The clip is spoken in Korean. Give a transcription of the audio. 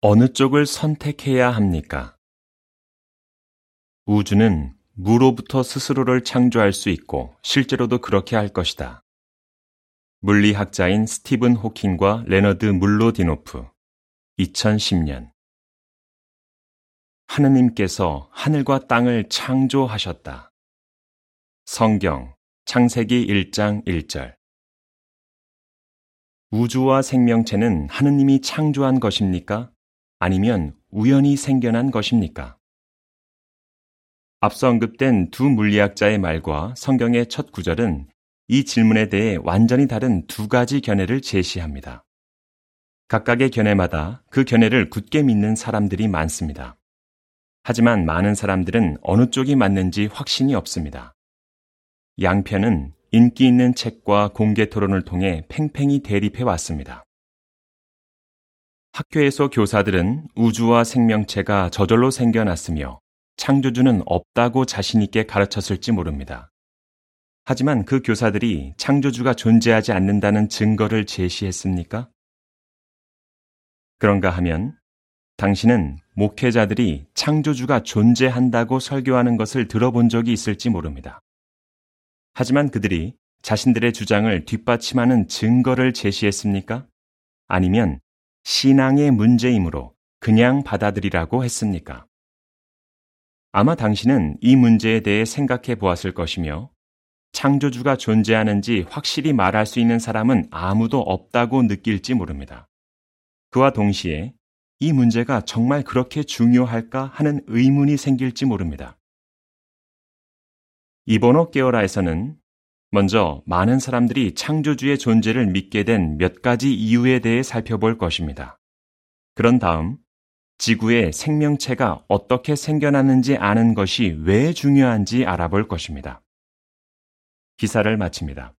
어느 쪽을 선택해야 합니까? 우주는 무로부터 스스로를 창조할 수 있고 실제로도 그렇게 할 것이다. 물리학자인 스티븐 호킹과 레너드 물로디노프 2010년 하느님께서 하늘과 땅을 창조하셨다. 성경 창세기 1장 1절 우주와 생명체는 하느님이 창조한 것입니까? 아니면 우연히 생겨난 것입니까? 앞서 언급된 두 물리학자의 말과 성경의 첫 구절은 이 질문에 대해 완전히 다른 두 가지 견해를 제시합니다. 각각의 견해마다 그 견해를 굳게 믿는 사람들이 많습니다. 하지만 많은 사람들은 어느 쪽이 맞는지 확신이 없습니다. 양편은 인기 있는 책과 공개 토론을 통해 팽팽히 대립해 왔습니다. 학교에서 교사들은 우주와 생명체가 저절로 생겨났으며 창조주는 없다고 자신있게 가르쳤을지 모릅니다. 하지만 그 교사들이 창조주가 존재하지 않는다는 증거를 제시했습니까? 그런가 하면 당신은 목회자들이 창조주가 존재한다고 설교하는 것을 들어본 적이 있을지 모릅니다. 하지만 그들이 자신들의 주장을 뒷받침하는 증거를 제시했습니까? 아니면 신앙의 문제이므로 그냥 받아들이라고 했습니까? 아마 당신은 이 문제에 대해 생각해 보았을 것이며 창조주가 존재하는지 확실히 말할 수 있는 사람은 아무도 없다고 느낄지 모릅니다. 그와 동시에 이 문제가 정말 그렇게 중요할까 하는 의문이 생길지 모릅니다. 이번호 깨어라에서는 먼저 많은 사람들이 창조주의 존재를 믿게 된 몇 가지 이유에 대해 살펴볼 것입니다. 그런 다음 지구의 생명체가 어떻게 생겨났는지 아는 것이 왜 중요한지 알아볼 것입니다. 기사를 마칩니다.